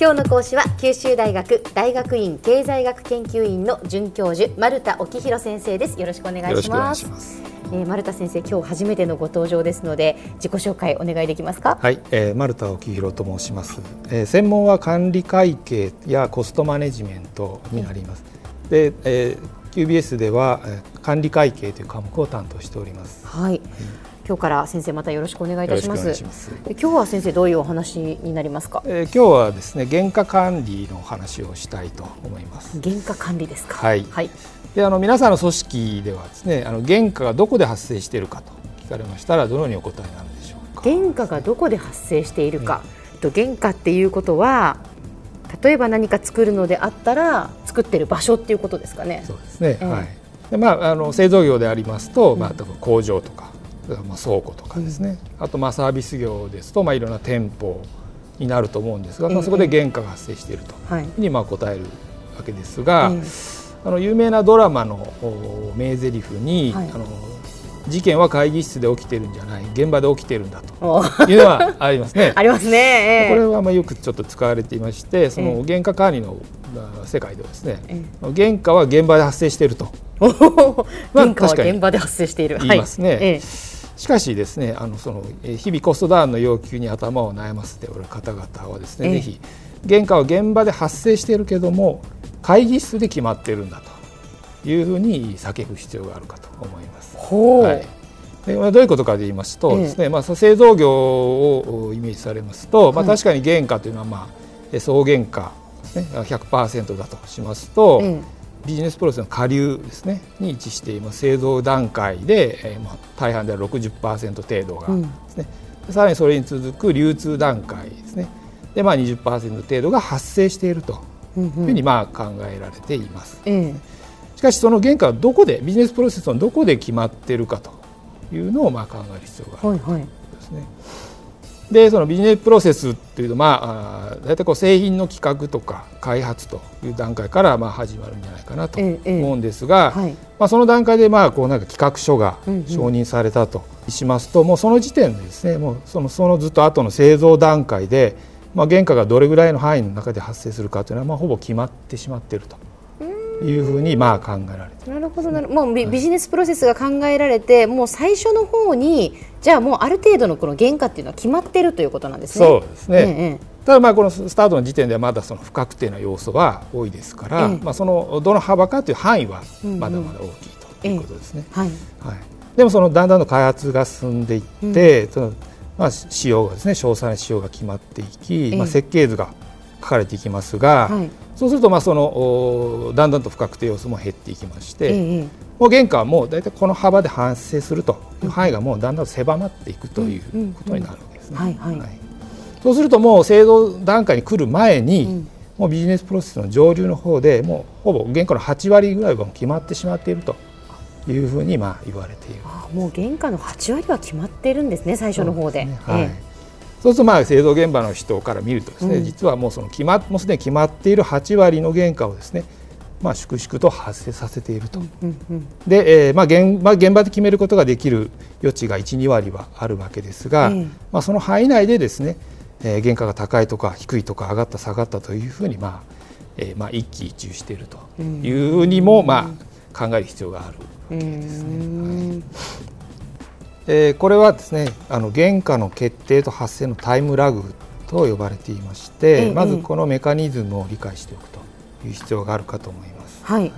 今日の講師は九州大学大学院経済学研究院の准教授丸田沖弘先生です。よろしくお願いします。えー、丸田先生今日初めてのご登場ですので自己紹介お願いできますか？はい、えー、丸田沖弘と申します、えー、専門は管理会計やコストマネジメントになります、で、えー、QBS では管理会計という科目を担当しております。はい。今日から先生またよろしくお願いいたします。ます今日は先生どういうお話になりますか？えー、今日はですね原価管理の話をしたいと思います。原価管理ですか？はい。はい。であの皆さんの組織ではですねあの原価がどこで発生しているかと聞かれましたらどのようにお答えになるでしょうか？原価がどこで発生しているか。と原価っていうことは例えば何か作るのであったら作ってる場所っていうことですかね？そうですね。えー、はい。でまああの製造業でありますと、まあ工場とか、まあ倉庫とかですね。うん、あとまあサービス業ですとまあいろんな店舗になると思うんですが、まあそこで原価が発生していると。にまあ答えるわけですが、えー、あの有名なドラマの名台詞に、はい、あの事件は会議室で起きてるんじゃない現場で起きてるんだと。いうのはありますね。ありますね、えー、これはまあよくちょっと使われていましてその原価管理の世界ではですね、えー、原価は現場で発生していると。原価は現場で発生している。言いますね。はいえ。ーしかしですねあのその日々コストダウンの要求に頭を悩ませておる方々はですね、ええ、ぜひ原価は現場で発生しているけれども会議室で決まっているんだというふうに叫ぶ必要があるかと思います。はい、でまあ、どういうことかと言いますとですね、え、まあ、製造業をイメージされますと、まあ、確かに原価というのは、まあ、総原価、ね、100%だとしますと、ビジネスプロセスの下流ですねに位置しています。製造段階で、えーまあ、大半では60%程度がですね、うん、さらにそれに続く流通段階ですね。で、まあ20%程度が発生しているというふうにまあ考えられています。うん、しかしその原価はどこでビジネスプロセスのどこで決まっているかというのをまあ考える必要があるんですね。はいはいでそのビジネスプロセスっていうとまあ大体こう製品の企画とか開発という段階からまあ始まるんじゃないかなと思うんですが、ええはい、まあ、その段階でまあこうなんか企画書が承認されたとしますと、うんうん、もうその時点でですねもうそのそのずっと後の製造段階で、まあ、原価がどれぐらいの範囲の中で発生するかというのはまあほぼ決まってしまっていると。いうふうにまあ考えられて、なるほどなるもうビビジネスプロセスが考えられて、もう最初の方にじゃあもうある程度のこの原価っていうのは決まっているということなんですね。そうですね。ええ、ただまあこのスタートの時点ではまだその不確定な要素は多いですから、え、まあそのどの幅かという範囲はまだまだ大きいということですね。はい。はい。でもそのだんだんの開発が進んでいって、うん、そのまあ仕様がですね詳細な仕様が決まっていき、まあ設計図が書かれていきますが、はい、そうするとまあそのだんだんと不確定要素も減っていきまして、ええ、もう原価はもう大体この幅で発生するという範囲がもうだんだん狭まっていくということになるわけですね。そうするともう製造段階に来る前に、うん、もうビジネスプロセスの上流の方でもうほぼ原価の8割ぐらいは決まってしまっているというふうにまあ言われている。あもう原価の8割は決まっているんですね最初の方で。でね、はい、ええそうするとまあ製造現場の人から見るとですね、うん、実はもうその決まもうすでに決まっている8割の原価をですねまあ、粛々と発生させていると、うんうん、で、えーまあ現まあ、現場で決めることができる余地が1、2割はあるわけですが、うん、まあ、その範囲内でですね、えー、原価が高いとか低いとか上がった下がったというふうに、まあえーまあ、一喜一憂しているというふうにも、まあ、考える必要があるわけですね。はいえー、これはですねあの原価の決定と発生のタイムラグと呼ばれていまして、まずこのメカニズムを理解しておくという必要があるかと思います。はい、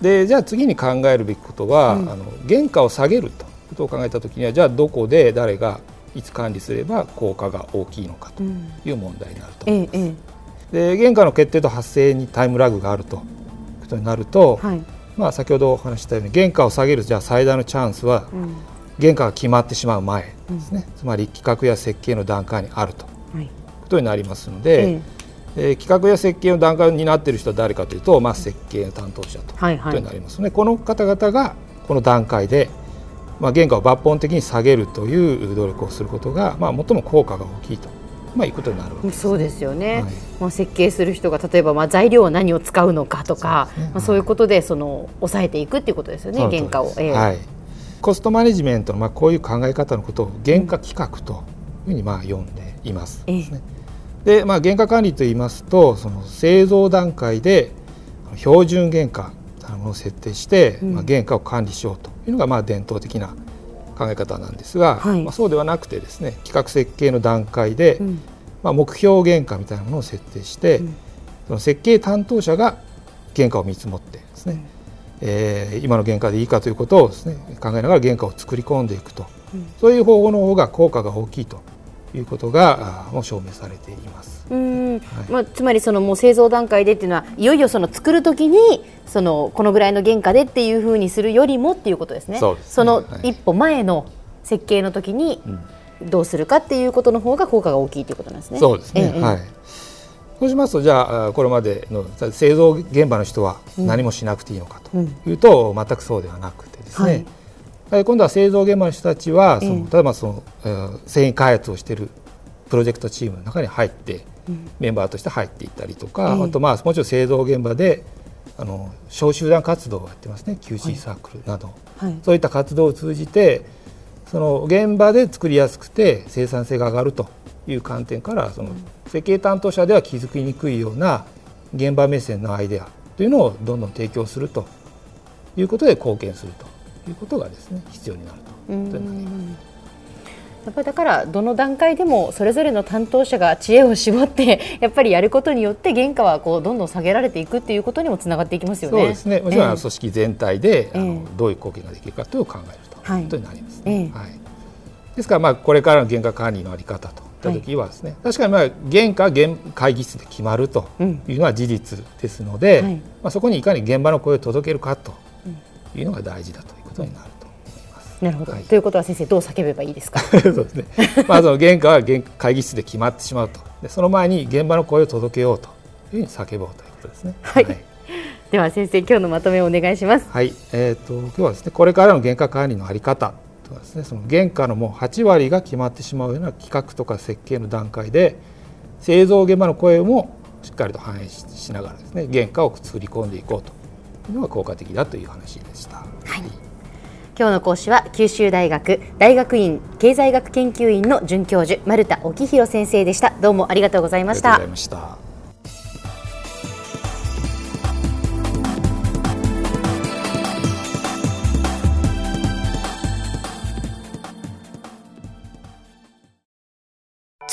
でじゃあ次に考えるべきことは、うん、あの原価を下げるということを考えたときにはじゃあどこで誰がいつ管理すれば効果が大きいのかという問題になると思います。うんで原価の決定と発生にタイムラグがあるということになると、はい、まあ、先ほどお話したように原価を下げるじゃあ最大のチャンスは、うん原価が決まってしまう前ですね、うん、つまり企画や設計の段階にあると、い。うことになりますので、ええ。ー、企画や設計の段階になっている人は誰かというと、まあ、設計の担当者と。いうことになりますので、はいはい、この方々がこの段階で、まあ、原価を抜本的に下げるという努力をすることが、まあ、最も効果が大きいと。まあ、いうことになるそうですよね、はい、まあ、設計する人が例えばまあ材料は何を使うのかとかそう、ね,、まあ、そういうことでその抑えていくっていうことですよね、原価を。えー、はいコストマネジメントのまあこういう考え方のことを原価企画というふうにまあ読んでいます、ね。で、まあ、原価管理といいますとその製造段階で標準原価なものを設定して、うん、まあ、原価を管理しようというのがまあ伝統的な考え方なんですが、はい、まあ、そうではなくてですね企画設計の段階で、うん、まあ、目標原価みたいなものを設定して、うん、その設計担当者が原価を見積もってですね、えー、今の原価でいいかということをです、ね、考えながら原価を作り込んでいくと、そういう方法の方が効果が大きいということがもう証明されています。うん、はい、まあ、つまりそのもう製造段階でっていうのはいよいよその作るときにそのこのぐらいの原価でっていうふうにするよりもっていうことですね。そ、ね、その一歩前の設計の時にどうするかっていうことの方が効果が大きいということなんですね。そうですね。ええ、はい。そうしますとじゃあこれまでの製造現場の人は何もしなくていいのかというと、全くそうではなくてですね。はい、今度は製造現場の人たちはその、例えばその、えー、繊維開発をしているプロジェクトチームの中に入って、メンバーとして入っていったりとか、あとまあもちろん製造現場であの小集団活動をやってますね。QC サークルなど、はい、そういった活動を通じてその現場で作りやすくて生産性が上がるという観点からその設計担当者では気づきにくいような現場目線のアイデアというのをどんどん提供するということで貢献するということがですね必要になるということになります。やっぱりだからどの段階でもそれぞれの担当者が知恵を絞って やっぱりやることによって原価はこうどんどん下げられていくっていうことにもつながっていきますよね。そうですね。もちろん組織全体で、えー、あのどういう貢献ができるかというを考えるということになります、ね、はい。ですからまあこれからの原価管理のあり方といった時はですね、はい、確かにまあ原価原会議室で決まるというのは事実ですので、うんはい、まあそこにいかに現場の声を届けるかというのが大事だということになる。なるほど、はい、ということは先生どう叫べばいいですか？そうですね。まあその原価は会議室で決まってしまうと。でその前に現場の声を届けようというふうに叫ぼうということですね。はい、はい、では先生今日のまとめをお願いします。はい、えっ、ー、と今日はですねこれからの原価管理のあり方とかですねその原価のもう8割が決まってしまうような企画とか設計の段階で製造現場の声もしっかりと反映しながらですね原価を作り込んでいこうというのが効果的だという話でした。はい。今日の講師は九州大学大学院経済学研究院の准教授丸田沖弘先生でした。どうもありがとうございました